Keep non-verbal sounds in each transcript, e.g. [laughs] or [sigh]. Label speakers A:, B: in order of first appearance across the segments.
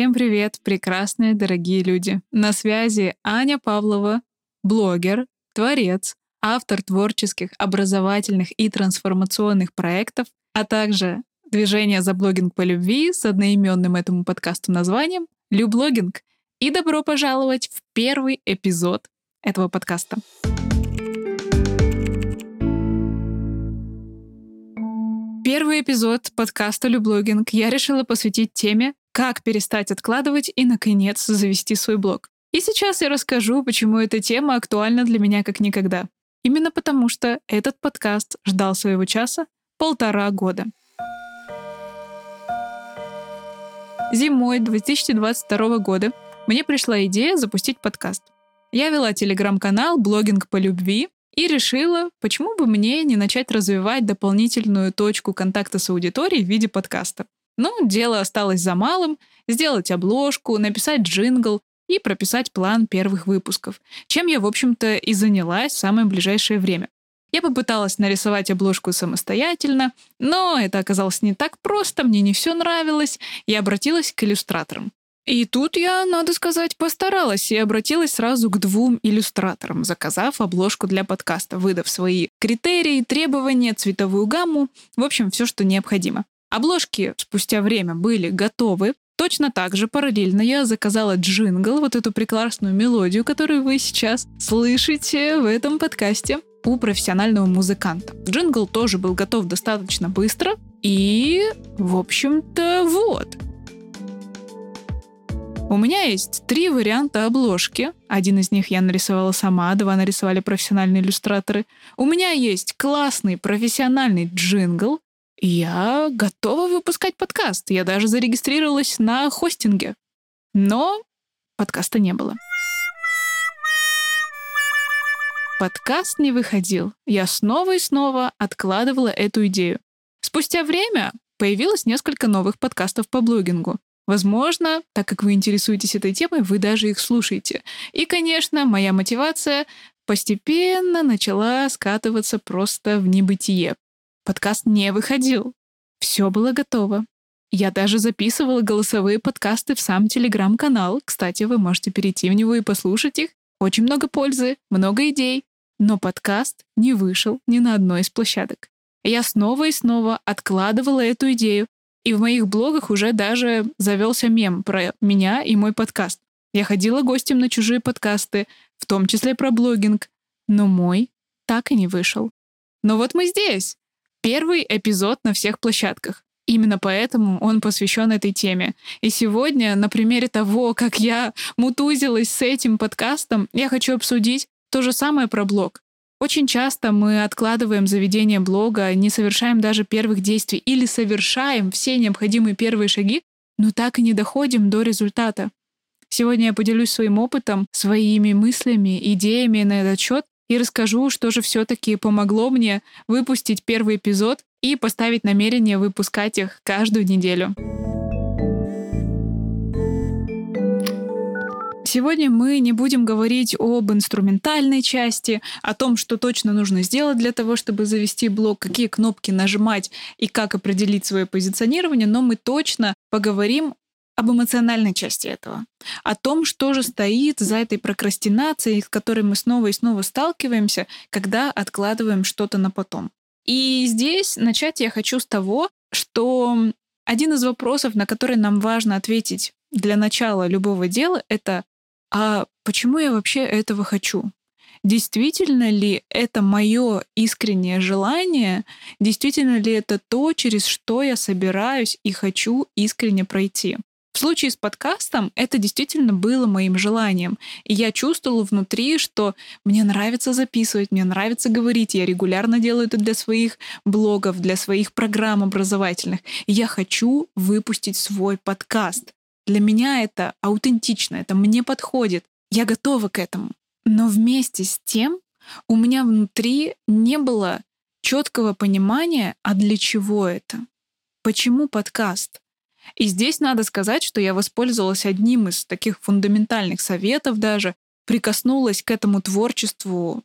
A: Всем привет, прекрасные дорогие люди. На связи Аня Павлова, блогер, творец, автор творческих, образовательных и трансформационных проектов, а также движение за блогинг по любви с одноименным этому подкасту названием «Люблогинг». И добро пожаловать в первый эпизод этого подкаста. Первый эпизод подкаста «Люблогинг» я решила посвятить теме «Как перестать откладывать и, наконец, завести свой блог». И сейчас я расскажу, почему эта тема актуальна для меня как никогда. Именно потому, что этот подкаст ждал своего часа полтора года. Зимой 2022 года мне пришла идея запустить подкаст. Я вела телеграм-канал «Блогинг по любви» и решила, почему бы мне не начать развивать дополнительную точку контакта с аудиторией в виде подкаста. Но дело осталось за малым — сделать обложку, написать джингл и прописать план первых выпусков, чем я, в общем-то, и занялась в самое ближайшее время. Я попыталась нарисовать обложку самостоятельно, но это оказалось не так просто, мне не все нравилось, и обратилась к иллюстраторам. И тут я, надо сказать, постаралась и обратилась сразу к двум иллюстраторам, заказав обложку для подкаста, выдав свои критерии, требования, цветовую гамму, в общем, все, что необходимо. Обложки спустя время были готовы. Точно так же параллельно я заказала джингл, вот эту прекрасную мелодию, которую вы сейчас слышите в этом подкасте у профессионального музыканта. Джингл тоже был готов достаточно быстро. И, в общем-то, вот. У меня есть три варианта обложки. Один из них я нарисовала сама, два нарисовали профессиональные иллюстраторы. У меня есть классный профессиональный джингл. Я готова выпускать подкаст. Я даже зарегистрировалась на хостинге. Но подкаста не было. Подкаст не выходил. Я снова и снова откладывала эту идею. Спустя время появилось несколько новых подкастов по блогингу. Возможно, так как вы интересуетесь этой темой, вы даже их слушаете. И, конечно, моя мотивация постепенно начала скатываться просто в небытие. Подкаст не выходил. Все было готово. Я даже записывала голосовые подкасты в сам телеграм-канал. Кстати, вы можете перейти в него и послушать их. Очень много пользы, много идей но подкаст не вышел ни на одной из площадок. Я снова и снова откладывала эту идею, и в моих блогах уже даже завелся мем про меня и мой подкаст. Я ходила гостем на чужие подкасты, в том числе про блогинг, но мой так и не вышел. Но вот мы здесь. Первый эпизод на всех площадках. Именно поэтому он посвящен этой теме. И сегодня, на примере того, как я мутузилась с этим подкастом, я хочу обсудить, то же самое про блог. Очень часто мы откладываем заведение блога, не совершаем даже первых действий или совершаем все необходимые первые шаги, но так и не доходим до результата. Сегодня я поделюсь своим опытом, своими мыслями, идеями на этот счет и расскажу, что же все-таки помогло мне выпустить первый эпизод и поставить намерение выпускать их каждую неделю. Сегодня мы не будем говорить об инструментальной части, о том, что точно нужно сделать для того, чтобы завести блог, какие кнопки нажимать и как определить свое позиционирование, но мы точно поговорим об эмоциональной части этого, о том, что же стоит за этой прокрастинацией, с которой мы снова и снова сталкиваемся, когда откладываем что-то на потом. И здесь начать я хочу с того, что один из вопросов, на который нам важно ответить для начала любого дела, это а почему я вообще этого хочу? Действительно ли это мое искреннее желание? Действительно ли это то, через что я собираюсь и хочу искренне пройти? Случае с подкастом это действительно было моим желанием. И я чувствовала внутри, что мне нравится записывать, мне нравится говорить. Я регулярно делаю это для своих блогов, для своих программ образовательных. И я хочу выпустить свой подкаст. Для меня это аутентично, это мне подходит. Я готова к этому. Но вместе с тем у меня внутри не было четкого понимания, а для чего это? Почему подкаст? И здесь надо сказать, что я воспользовалась одним из таких фундаментальных советов даже, прикоснулась к этому творчеству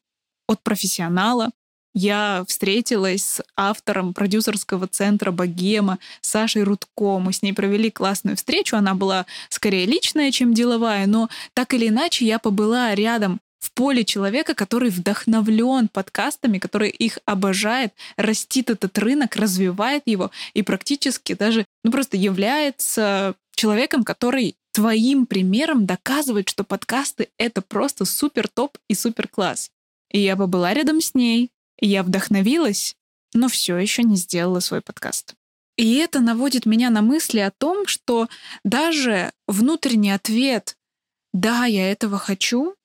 A: от профессионала. я встретилась с автором продюсерского центра «Богема» Сашей Рудко. Мы с ней провели классную встречу. Она была скорее личная, чем деловая, но так или иначе я побыла рядом в поле человека, который вдохновлен подкастами, который их обожает, растит этот рынок, развивает его и практически даже ну, просто является человеком, который твоим примером доказывает, что подкасты — это просто супер топ и супер класс. И я побыла рядом с ней, и я вдохновилась, но все еще не сделала свой подкаст. И это наводит меня на мысли о том, что даже внутренний ответ «да, я этого хочу»,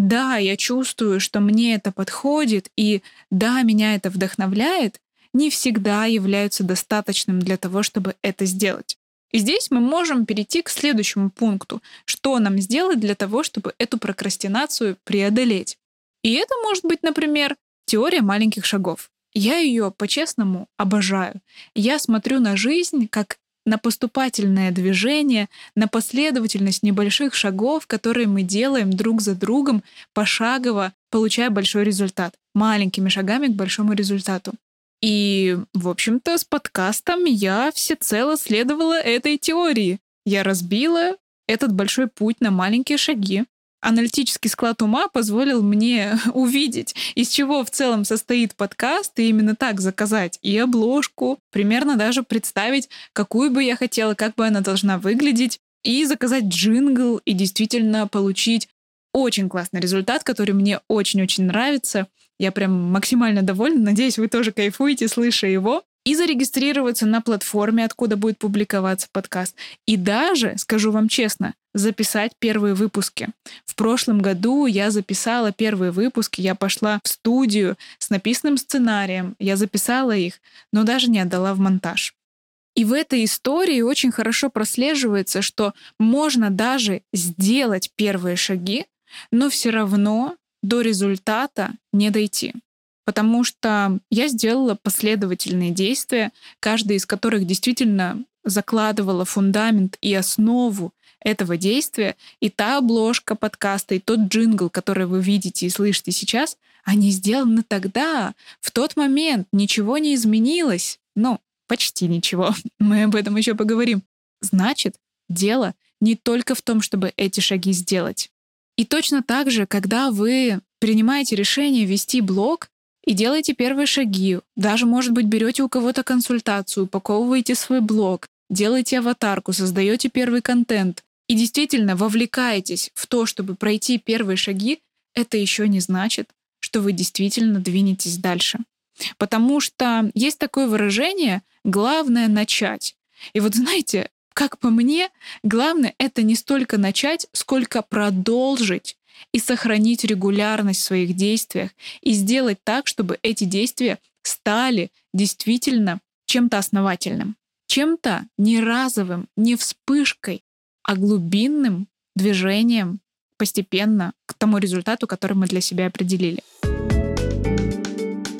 A: «да, я чувствую, что мне это подходит», и «да, меня это вдохновляет», не всегда являются достаточным для того, чтобы это сделать. И здесь мы можем перейти к следующему пункту. Что нам сделать для того, чтобы эту прокрастинацию преодолеть? И это может быть, например, Теория маленьких шагов. Я ее, по-честному, обожаю. Я смотрю на жизнь как на поступательное движение, на последовательность небольших шагов, которые мы делаем друг за другом, пошагово, получая большой результат. Маленькими шагами к большому результату. И, в общем-то, с подкастом я всецело следовала этой теории. Я разбила этот большой путь на маленькие шаги, аналитический склад ума позволил мне [laughs] увидеть, из чего в целом состоит подкаст, и именно так заказать и обложку, примерно даже представить, какую бы я хотела, как бы она должна выглядеть, и заказать джингл, и действительно получить очень классный результат, который мне очень-очень нравится. Я прям максимально довольна. Надеюсь, вы тоже кайфуете, слыша его и зарегистрироваться на платформе, откуда будет публиковаться подкаст. И даже, скажу вам честно, записать первые выпуски. В прошлом году я записала первые выпуски, я пошла в студию с написанным сценарием, я записала их, но даже не отдала в монтаж. И в этой истории очень хорошо прослеживается, что можно даже сделать первые шаги, но все равно до результата не дойти потому что я сделала последовательные действия, каждый из которых действительно закладывала фундамент и основу этого действия, и та обложка подкаста, и тот джингл, который вы видите и слышите сейчас, они сделаны тогда, в тот момент, ничего не изменилось. Ну, почти ничего. [laughs] Мы об этом еще поговорим. Значит, дело не только в том, чтобы эти шаги сделать. И точно так же, когда вы принимаете решение вести блог, и делайте первые шаги. Даже, может быть, берете у кого-то консультацию, упаковываете свой блог, делаете аватарку, создаете первый контент и действительно вовлекаетесь в то, чтобы пройти первые шаги, это еще не значит, что вы действительно двинетесь дальше. Потому что есть такое выражение «главное начать». И вот знаете, как по мне, главное это не столько начать, сколько продолжить и сохранить регулярность в своих действиях и сделать так, чтобы эти действия стали действительно чем-то основательным, чем-то не разовым, не вспышкой, а глубинным движением постепенно к тому результату, который мы для себя определили.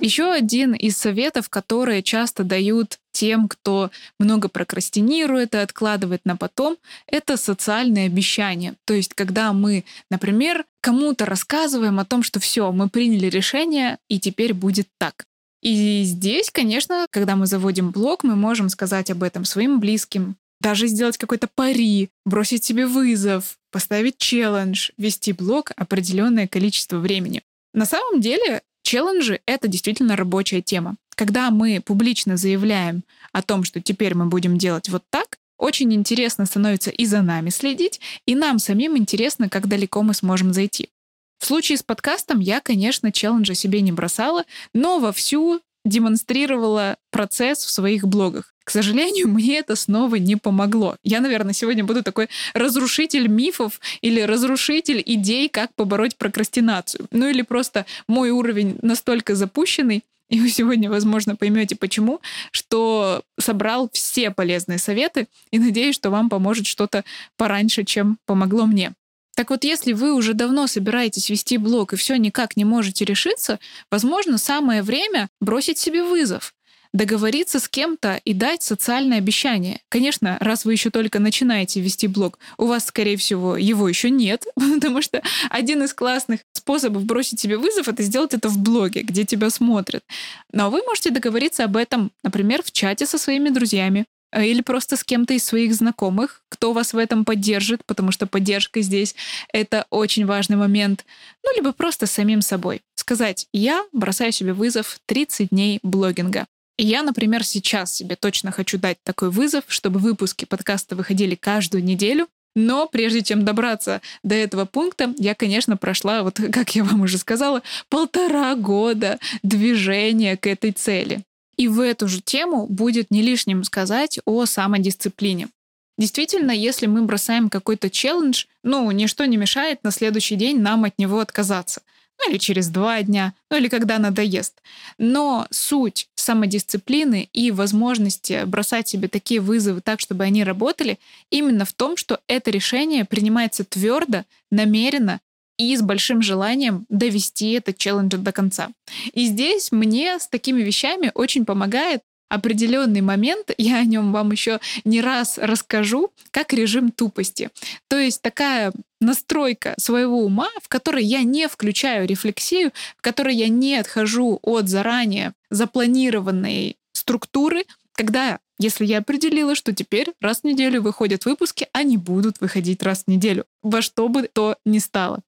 A: Еще один из советов, которые часто дают тем, кто много прокрастинирует и откладывает на потом, это социальные обещания. То есть, когда мы, например, кому-то рассказываем о том, что все, мы приняли решение, и теперь будет так. И здесь, конечно, когда мы заводим блог, мы можем сказать об этом своим близким, даже сделать какой-то пари, бросить себе вызов, поставить челлендж, вести блог определенное количество времени. На самом деле Челленджи — это действительно рабочая тема. Когда мы публично заявляем о том, что теперь мы будем делать вот так, очень интересно становится и за нами следить, и нам самим интересно, как далеко мы сможем зайти. В случае с подкастом я, конечно, челленджа себе не бросала, но вовсю демонстрировала процесс в своих блогах. К сожалению, мне это снова не помогло. Я, наверное, сегодня буду такой разрушитель мифов или разрушитель идей, как побороть прокрастинацию. Ну или просто мой уровень настолько запущенный, и вы сегодня, возможно, поймете почему, что собрал все полезные советы и надеюсь, что вам поможет что-то пораньше, чем помогло мне. Так вот, если вы уже давно собираетесь вести блог и все никак не можете решиться, возможно, самое время бросить себе вызов. Договориться с кем-то и дать социальное обещание. Конечно, раз вы еще только начинаете вести блог, у вас, скорее всего, его еще нет, [laughs] потому что один из классных способов бросить себе вызов — это сделать это в блоге, где тебя смотрят. Но вы можете договориться об этом, например, в чате со своими друзьями, э, или просто с кем-то из своих знакомых, кто вас в этом поддержит, потому что поддержка здесь — это очень важный момент. Ну, либо просто самим собой. Сказать, я бросаю себе вызов 30 дней блогинга. Я, например, сейчас себе точно хочу дать такой вызов, чтобы выпуски подкаста выходили каждую неделю. Но прежде чем добраться до этого пункта, я, конечно, прошла, вот [laughs] как я вам уже сказала, полтора года движения к этой цели. И в эту же тему будет не лишним сказать о самодисциплине. Действительно, если мы бросаем какой-то челлендж, ну, ничто не мешает на следующий день нам от него отказаться ну или через два дня, ну или когда надоест. Но суть самодисциплины и возможности бросать себе такие вызовы так, чтобы они работали, именно в том, что это решение принимается твердо, намеренно и с большим желанием довести этот челлендж до конца. И здесь мне с такими вещами очень помогает определенный момент, [laughs] я о нем вам еще не раз расскажу, как режим тупости. То есть такая настройка своего ума, в которой я не включаю рефлексию, в которой я не отхожу от заранее запланированной структуры, когда, если я определила, что теперь раз в неделю выходят выпуски, они будут выходить раз в неделю, во что бы то ни стало.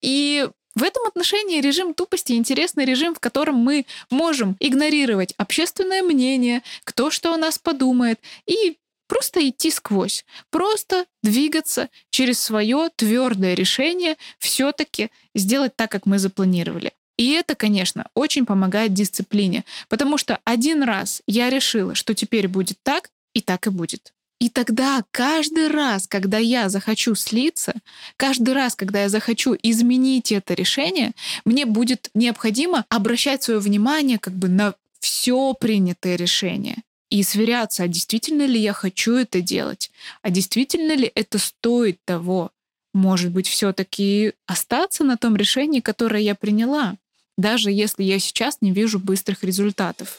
A: И в этом отношении режим тупости интересный режим, в котором мы можем игнорировать общественное мнение, кто что о нас подумает, и просто идти сквозь, просто двигаться через свое твердое решение все-таки сделать так, как мы запланировали. И это, конечно, очень помогает дисциплине, потому что один раз я решила, что теперь будет так, и так и будет. И тогда каждый раз, когда я захочу слиться, каждый раз, когда я захочу изменить это решение, мне будет необходимо обращать свое внимание как бы на все принятое решение и сверяться, а действительно ли я хочу это делать, а действительно ли это стоит того. Может быть, все-таки остаться на том решении, которое я приняла, даже если я сейчас не вижу быстрых результатов.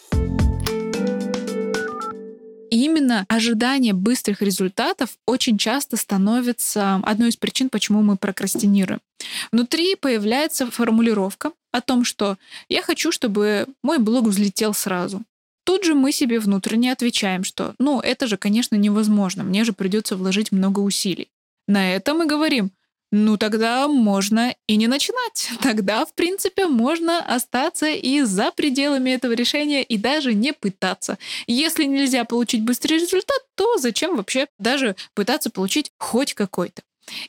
A: Именно ожидание быстрых результатов очень часто становится одной из причин, почему мы прокрастинируем. Внутри появляется формулировка о том, что я хочу, чтобы мой блог взлетел сразу. Тут же мы себе внутренне отвечаем, что ну это же, конечно, невозможно, мне же придется вложить много усилий. На это мы говорим, ну тогда можно и не начинать. [laughs] Тогда, в принципе, можно остаться и за пределами этого решения и даже не пытаться. Если нельзя получить быстрый результат, то зачем вообще даже пытаться получить хоть какой-то?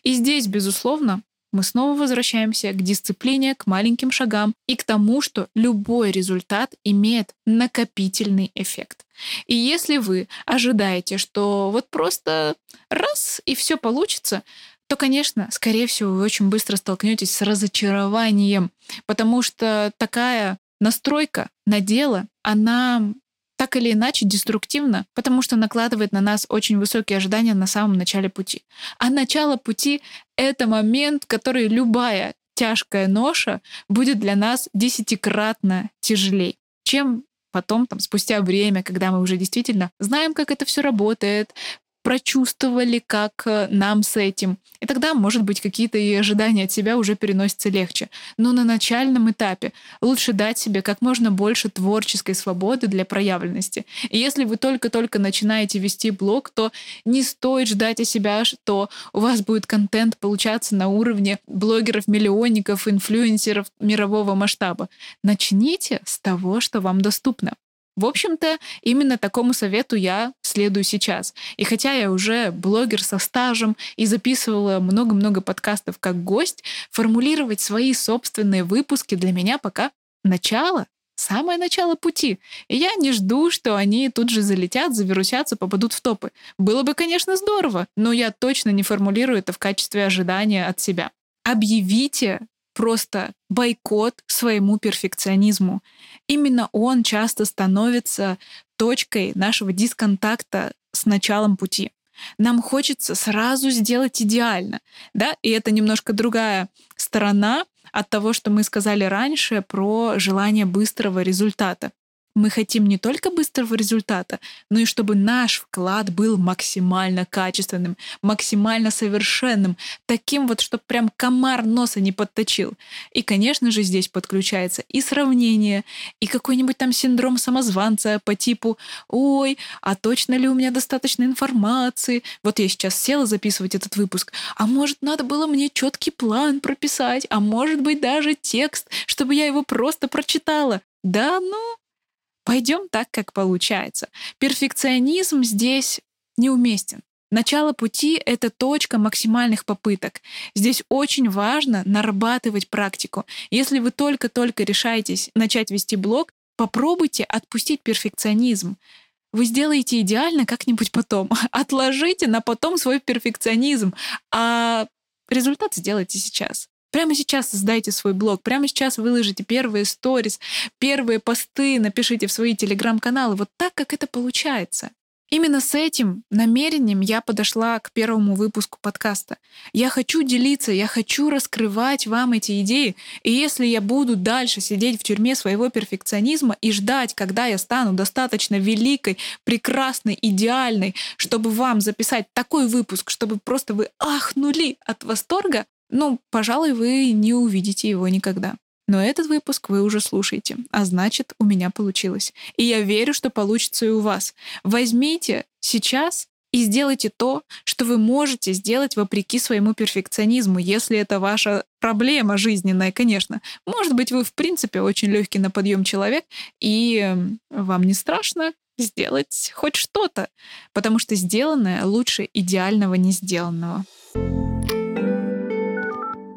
A: И здесь, безусловно, мы снова возвращаемся к дисциплине, к маленьким шагам и к тому, что любой результат имеет накопительный эффект. И если вы ожидаете, что вот просто раз и все получится, то, конечно, скорее всего, вы очень быстро столкнетесь с разочарованием, потому что такая настройка на дело, она так или иначе деструктивна, потому что накладывает на нас очень высокие ожидания на самом начале пути. А начало пути — это момент, который любая тяжкая ноша будет для нас десятикратно тяжелее, чем потом, там, спустя время, когда мы уже действительно знаем, как это все работает, прочувствовали, как э, нам с этим. И тогда, может быть, какие-то и ожидания от себя уже переносятся легче. Но на начальном этапе лучше дать себе как можно больше творческой свободы для проявленности. И если вы только-только начинаете вести блог, то не стоит ждать от себя, что у вас будет контент получаться на уровне блогеров-миллионников, инфлюенсеров мирового масштаба. Начните с того, что вам доступно. В общем-то, именно такому совету я следую сейчас. И хотя я уже блогер со стажем и записывала много-много подкастов как гость, формулировать свои собственные выпуски для меня пока начало, самое начало пути. И я не жду, что они тут же залетят, завирусятся, попадут в топы. Было бы, конечно, здорово, но я точно не формулирую это в качестве ожидания от себя. Объявите просто бойкот своему перфекционизму. Именно он часто становится точкой нашего дисконтакта с началом пути. Нам хочется сразу сделать идеально, да, и это немножко другая сторона от того, что мы сказали раньше про желание быстрого результата. Мы хотим не только быстрого результата, но и чтобы наш вклад был максимально качественным, максимально совершенным, таким вот, чтобы прям комар носа не подточил. И, конечно же, здесь подключается и сравнение, и какой-нибудь там синдром самозванца по типу «Ой, а точно ли у меня достаточно информации? Вот я сейчас села записывать этот выпуск, а может, надо было мне четкий план прописать, а может быть, даже текст, чтобы я его просто прочитала. Да, ну, Пойдем так, как получается. Перфекционизм здесь неуместен. Начало пути — это точка максимальных попыток. Здесь очень важно нарабатывать практику. Если вы только-только решаетесь начать вести блог, попробуйте отпустить перфекционизм. Вы сделаете идеально как-нибудь потом. [laughs] Отложите на потом свой перфекционизм, а результат сделайте сейчас. Прямо сейчас создайте свой блог, прямо сейчас выложите первые сторис, первые посты, напишите в свои телеграм-каналы, вот так, как это получается. Именно с этим намерением я подошла к первому выпуску подкаста. Я хочу делиться, я хочу раскрывать вам эти идеи. И если я буду дальше сидеть в тюрьме своего перфекционизма и ждать, когда я стану достаточно великой, прекрасной, идеальной, чтобы вам записать такой выпуск, чтобы просто вы ахнули от восторга, ну, пожалуй, вы не увидите его никогда. Но этот выпуск вы уже слушаете, а значит, у меня получилось. И я верю, что получится и у вас. Возьмите сейчас и сделайте то, что вы можете сделать вопреки своему перфекционизму, если это ваша проблема жизненная, конечно. Может быть, вы в принципе очень легкий на подъем человек, и эм, вам не страшно сделать хоть что-то, потому что сделанное лучше идеального не сделанного.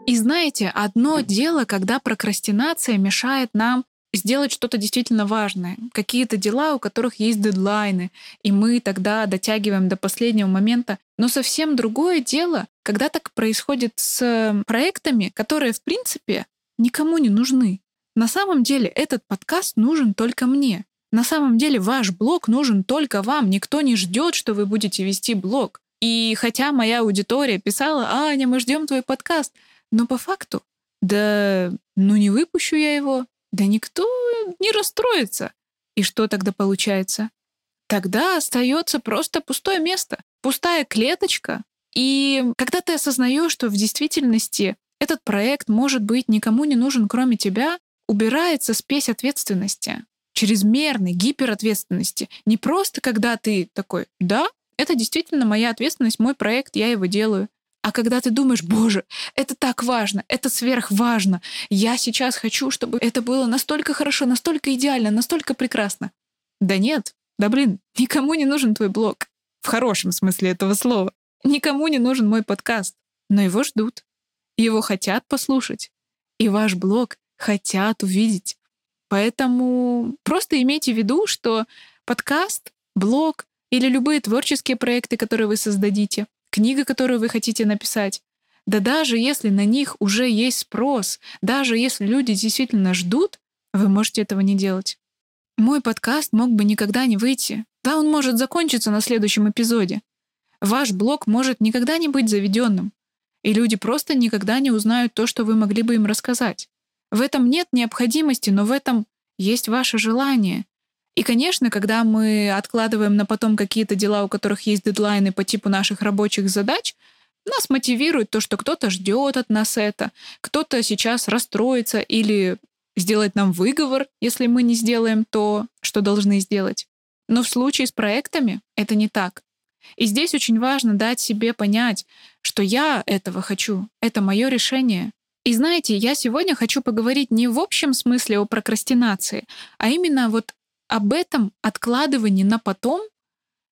A: И знаете, одно дело, когда прокрастинация мешает нам сделать что-то действительно важное, какие-то дела, у которых есть дедлайны, и мы тогда дотягиваем до последнего момента. Но совсем другое дело, когда так происходит с проектами, которые, в принципе, никому не нужны. На самом деле этот подкаст нужен только мне. На самом деле ваш блог нужен только вам. Никто не ждет, что вы будете вести блог. И хотя моя аудитория писала, Аня, мы ждем твой подкаст, но по факту, да ну не выпущу я его, да никто не расстроится. И что тогда получается? Тогда остается просто пустое место, пустая клеточка. И когда ты осознаешь, что в действительности этот проект может быть никому не нужен, кроме тебя, убирается спесь ответственности, чрезмерной гиперответственности. Не просто когда ты такой, да, это действительно моя ответственность, мой проект, я его делаю. А когда ты думаешь, боже, это так важно, это сверхважно, я сейчас хочу, чтобы это было настолько хорошо, настолько идеально, настолько прекрасно. Да нет, да блин, никому не нужен твой блог. В хорошем смысле этого слова. Никому не нужен мой подкаст. Но его ждут. Его хотят послушать. И ваш блог хотят увидеть. Поэтому просто имейте в виду, что подкаст, блог или любые творческие проекты, которые вы создадите, книга, которую вы хотите написать. Да даже если на них уже есть спрос, даже если люди действительно ждут, вы можете этого не делать. Мой подкаст мог бы никогда не выйти. Да, он может закончиться на следующем эпизоде. Ваш блог может никогда не быть заведенным. И люди просто никогда не узнают то, что вы могли бы им рассказать. В этом нет необходимости, но в этом есть ваше желание. И, конечно, когда мы откладываем на потом какие-то дела, у которых есть дедлайны по типу наших рабочих задач, нас мотивирует то, что кто-то ждет от нас это, кто-то сейчас расстроится или сделает нам выговор, если мы не сделаем то, что должны сделать. Но в случае с проектами это не так. И здесь очень важно дать себе понять, что я этого хочу, это мое решение. И знаете, я сегодня хочу поговорить не в общем смысле о прокрастинации, а именно вот об этом откладывании на потом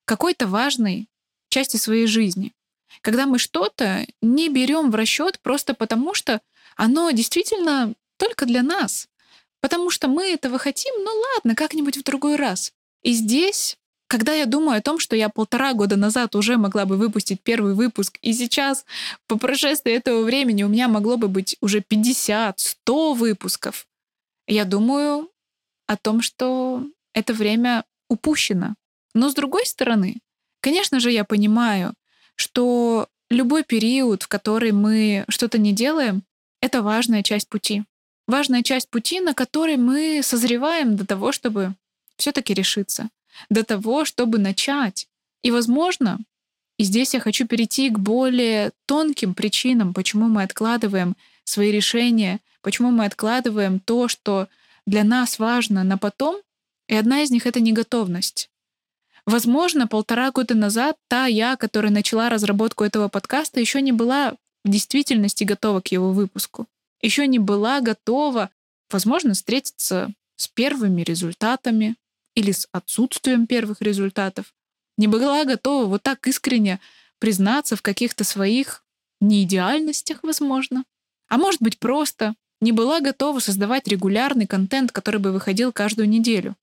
A: какой-то важной части своей жизни. Когда мы что-то не берем в расчет просто потому, что оно действительно только для нас. Потому что мы этого хотим, ну ладно, как-нибудь в другой раз. И здесь, когда я думаю о том, что я полтора года назад уже могла бы выпустить первый выпуск, и сейчас, по прошествии этого времени, у меня могло бы быть уже 50, 100 выпусков, я думаю о том, что это время упущено. Но с другой стороны, конечно же, я понимаю, что любой период, в который мы что-то не делаем, это важная часть пути. Важная часть пути, на которой мы созреваем до того, чтобы все-таки решиться до того, чтобы начать. И, возможно, и здесь я хочу перейти к более тонким причинам, почему мы откладываем свои решения, почему мы откладываем то, что для нас важно на потом. И одна из них — это неготовность. Возможно, полтора года назад та я, которая начала разработку этого подкаста, еще не была в действительности готова к его выпуску. Еще не была готова, возможно, встретиться с первыми результатами или с отсутствием первых результатов. Не была готова вот так искренне признаться в каких-то своих неидеальностях, возможно. А может быть, просто не была готова создавать регулярный контент, который бы выходил каждую неделю.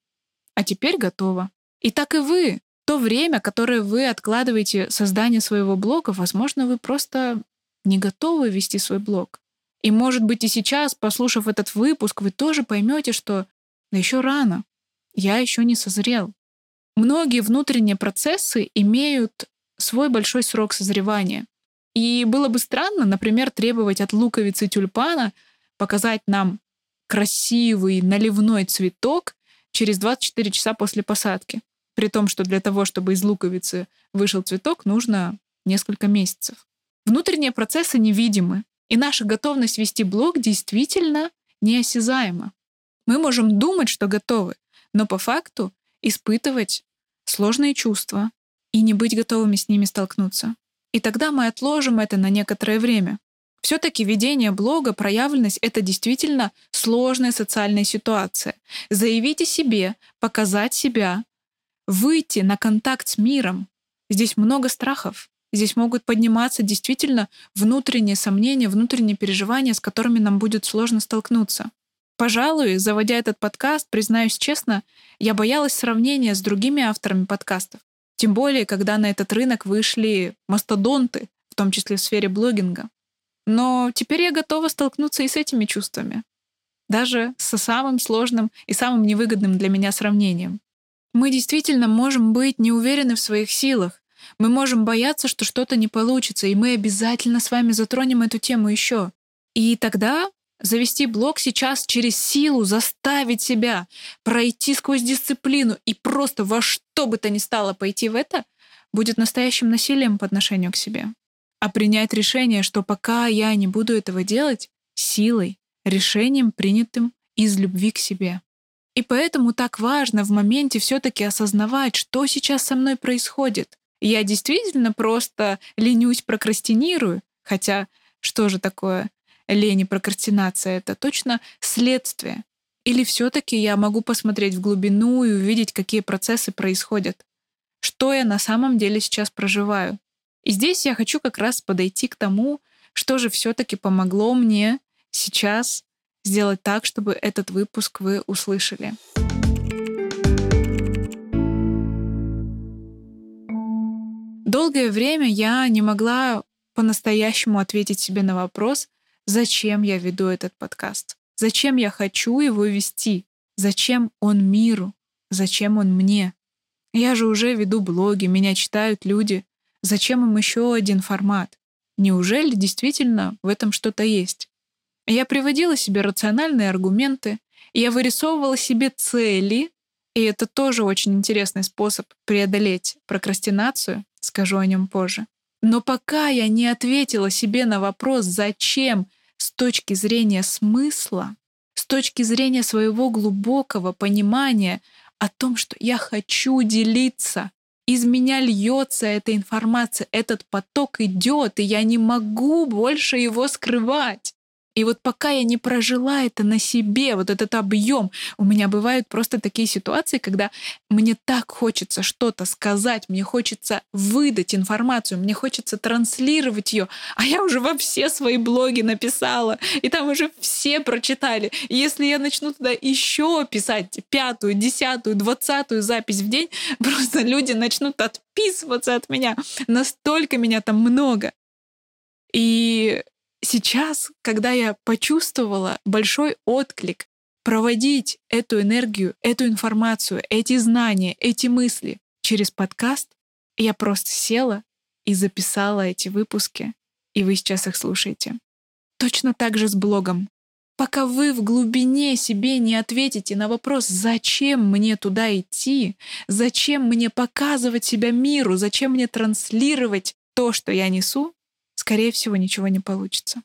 A: А теперь готова. И так и вы. То время, которое вы откладываете создание своего блога, возможно, вы просто не готовы вести свой блог. И, может быть, и сейчас, послушав этот выпуск, вы тоже поймете, что да еще рано, я еще не созрел. Многие внутренние процессы имеют свой большой срок созревания. И было бы странно, например, требовать от луковицы тюльпана показать нам красивый наливной цветок через 24 часа после посадки. При том, что для того, чтобы из луковицы вышел цветок, нужно несколько месяцев. Внутренние процессы невидимы, и наша готовность вести блог действительно неосязаема. Мы можем думать, что готовы, но по факту испытывать сложные чувства и не быть готовыми с ними столкнуться. И тогда мы отложим это на некоторое время. Все-таки ведение блога, проявленность — это действительно сложная социальная ситуация. Заявить о себе, показать себя, выйти на контакт с миром. Здесь много страхов. Здесь могут подниматься действительно внутренние сомнения, внутренние переживания, с которыми нам будет сложно столкнуться. Пожалуй, заводя этот подкаст, признаюсь честно, я боялась сравнения с другими авторами подкастов. Тем более, когда на этот рынок вышли мастодонты, в том числе в сфере блогинга. Но теперь я готова столкнуться и с этими чувствами. Даже со самым сложным и самым невыгодным для меня сравнением. Мы действительно можем быть не уверены в своих силах. Мы можем бояться, что что-то не получится, и мы обязательно с вами затронем эту тему еще. И тогда завести блог сейчас через силу, заставить себя пройти сквозь дисциплину и просто во что бы то ни стало пойти в это, будет настоящим насилием по отношению к себе. А принять решение, что пока я не буду этого делать, силой, решением, принятым из любви к себе. И поэтому так важно в моменте все-таки осознавать, что сейчас со мной происходит. Я действительно просто ленюсь, прокрастинирую, хотя что же такое лень и прокрастинация? Это точно следствие. Или все-таки я могу посмотреть в глубину и увидеть, какие процессы происходят? Что я на самом деле сейчас проживаю? И здесь я хочу как раз подойти к тому, что же все-таки помогло мне сейчас сделать так, чтобы этот выпуск вы услышали. Долгое время я не могла по-настоящему ответить себе на вопрос, зачем я веду этот подкаст, зачем я хочу его вести, зачем он миру, зачем он мне. Я же уже веду блоги, меня читают люди. Зачем им еще один формат? Неужели действительно в этом что-то есть? Я приводила себе рациональные аргументы, я вырисовывала себе цели, и это тоже очень интересный способ преодолеть прокрастинацию, скажу о нем позже. Но пока я не ответила себе на вопрос, зачем с точки зрения смысла, с точки зрения своего глубокого понимания о том, что я хочу делиться, из меня льется эта информация, этот поток идет, и я не могу больше его скрывать. И вот пока я не прожила это на себе, вот этот объем, у меня бывают просто такие ситуации, когда мне так хочется что-то сказать, мне хочется выдать информацию, мне хочется транслировать ее, а я уже во все свои блоги написала, и там уже все прочитали. И если я начну туда еще писать пятую, десятую, двадцатую запись в день, [laughs] просто люди начнут отписываться от меня. Настолько меня там много. И сейчас, когда я почувствовала большой отклик проводить эту энергию, эту информацию, эти знания, эти мысли через подкаст, я просто села и записала эти выпуски, и вы сейчас их слушаете. Точно так же с блогом. Пока вы в глубине себе не ответите на вопрос, зачем мне туда идти, зачем мне показывать себя миру, зачем мне транслировать то, что я несу, скорее всего, ничего не получится.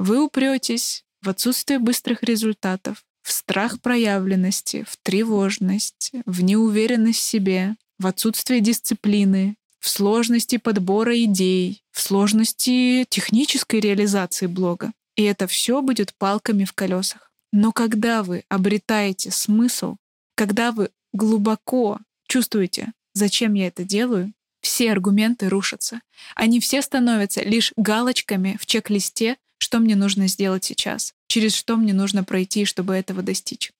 A: Вы упретесь в отсутствие быстрых результатов, в страх проявленности, в тревожность, в неуверенность в себе, в отсутствие дисциплины, в сложности подбора идей, в сложности технической реализации блога. И это все будет палками в колесах. Но когда вы обретаете смысл, когда вы глубоко чувствуете, зачем я это делаю, все аргументы рушатся. Они все становятся лишь галочками в чек-листе, что мне нужно сделать сейчас, через что мне нужно пройти, чтобы этого достичь.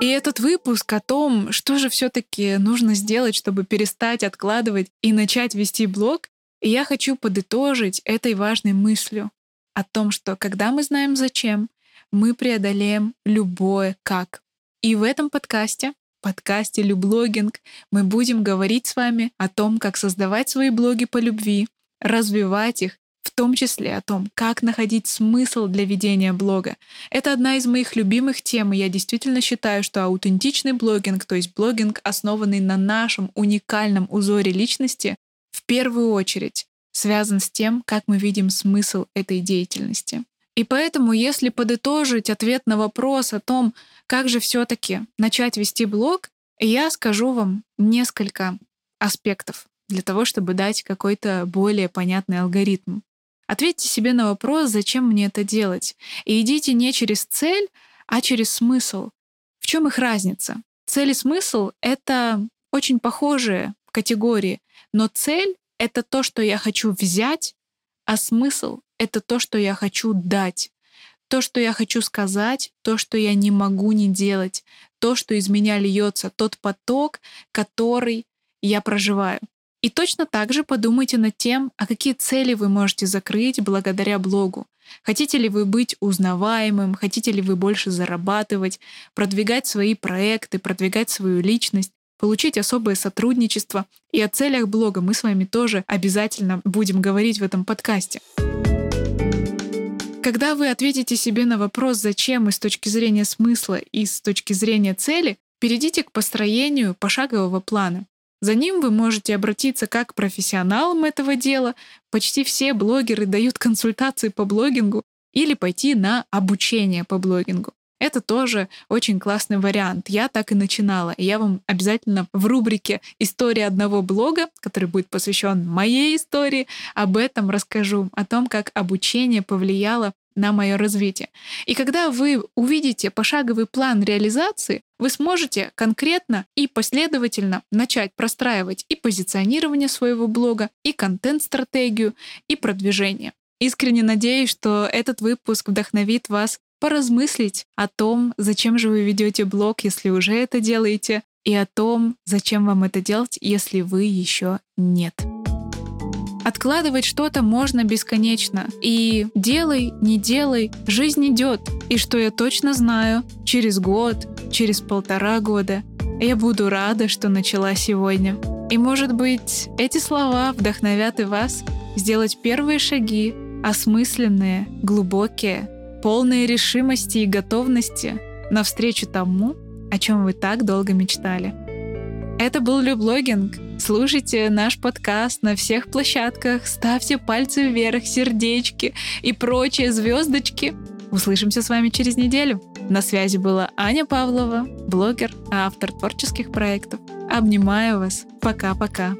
A: И этот выпуск о том, что же все-таки нужно сделать, чтобы перестать откладывать и начать вести блог, и я хочу подытожить этой важной мыслью о том, что когда мы знаем зачем, мы преодолеем любое как. И в этом подкасте, подкасте «Люблогинг», мы будем говорить с вами о том, как создавать свои блоги по любви, развивать их в том числе о том, как находить смысл для ведения блога. Это одна из моих любимых тем, и я действительно считаю, что аутентичный блогинг, то есть блогинг, основанный на нашем уникальном узоре личности, в первую очередь связан с тем, как мы видим смысл этой деятельности. И поэтому, если подытожить ответ на вопрос о том, как же все-таки начать вести блог, я скажу вам несколько аспектов для того, чтобы дать какой-то более понятный алгоритм. Ответьте себе на вопрос, зачем мне это делать. И идите не через цель, а через смысл. В чем их разница? Цель и смысл — это очень похожие категории, но цель — это то, что я хочу взять, а смысл — это то, что я хочу дать. То, что я хочу сказать, то, что я не могу не делать, то, что из меня льется, тот поток, который я проживаю. И точно так же подумайте над тем, а какие цели вы можете закрыть благодаря блогу. Хотите ли вы быть узнаваемым, хотите ли вы больше зарабатывать, продвигать свои проекты, продвигать свою личность, получить особое сотрудничество. И о целях блога мы с вами тоже обязательно будем говорить в этом подкасте. Когда вы ответите себе на вопрос, зачем и с точки зрения смысла, и с точки зрения цели, перейдите к построению пошагового плана. За ним вы можете обратиться как к профессионалам этого дела. Почти все блогеры дают консультации по блогингу или пойти на обучение по блогингу. Это тоже очень классный вариант. Я так и начинала. И я вам обязательно в рубрике «История одного блога», который будет посвящен моей истории, об этом расскажу, о том, как обучение повлияло на мое развитие. И когда вы увидите пошаговый план реализации, вы сможете конкретно и последовательно начать простраивать и позиционирование своего блога, и контент-стратегию, и продвижение. Искренне надеюсь, что этот выпуск вдохновит вас поразмыслить о том, зачем же вы ведете блог, если уже это делаете, и о том, зачем вам это делать, если вы еще нет. Откладывать что-то можно бесконечно. И делай, не делай, жизнь идет. И что я точно знаю, через год, через полтора года я буду рада, что начала сегодня. И может быть, эти слова вдохновят и вас сделать первые шаги, осмысленные, глубокие, полные решимости и готовности навстречу тому, о чем вы так долго мечтали. Это был Люблогинг. Слушайте наш подкаст на всех площадках, ставьте пальцы вверх, сердечки и прочие звездочки. Услышимся с вами через неделю. На связи была Аня Павлова, блогер, автор творческих проектов. Обнимаю вас. Пока-пока.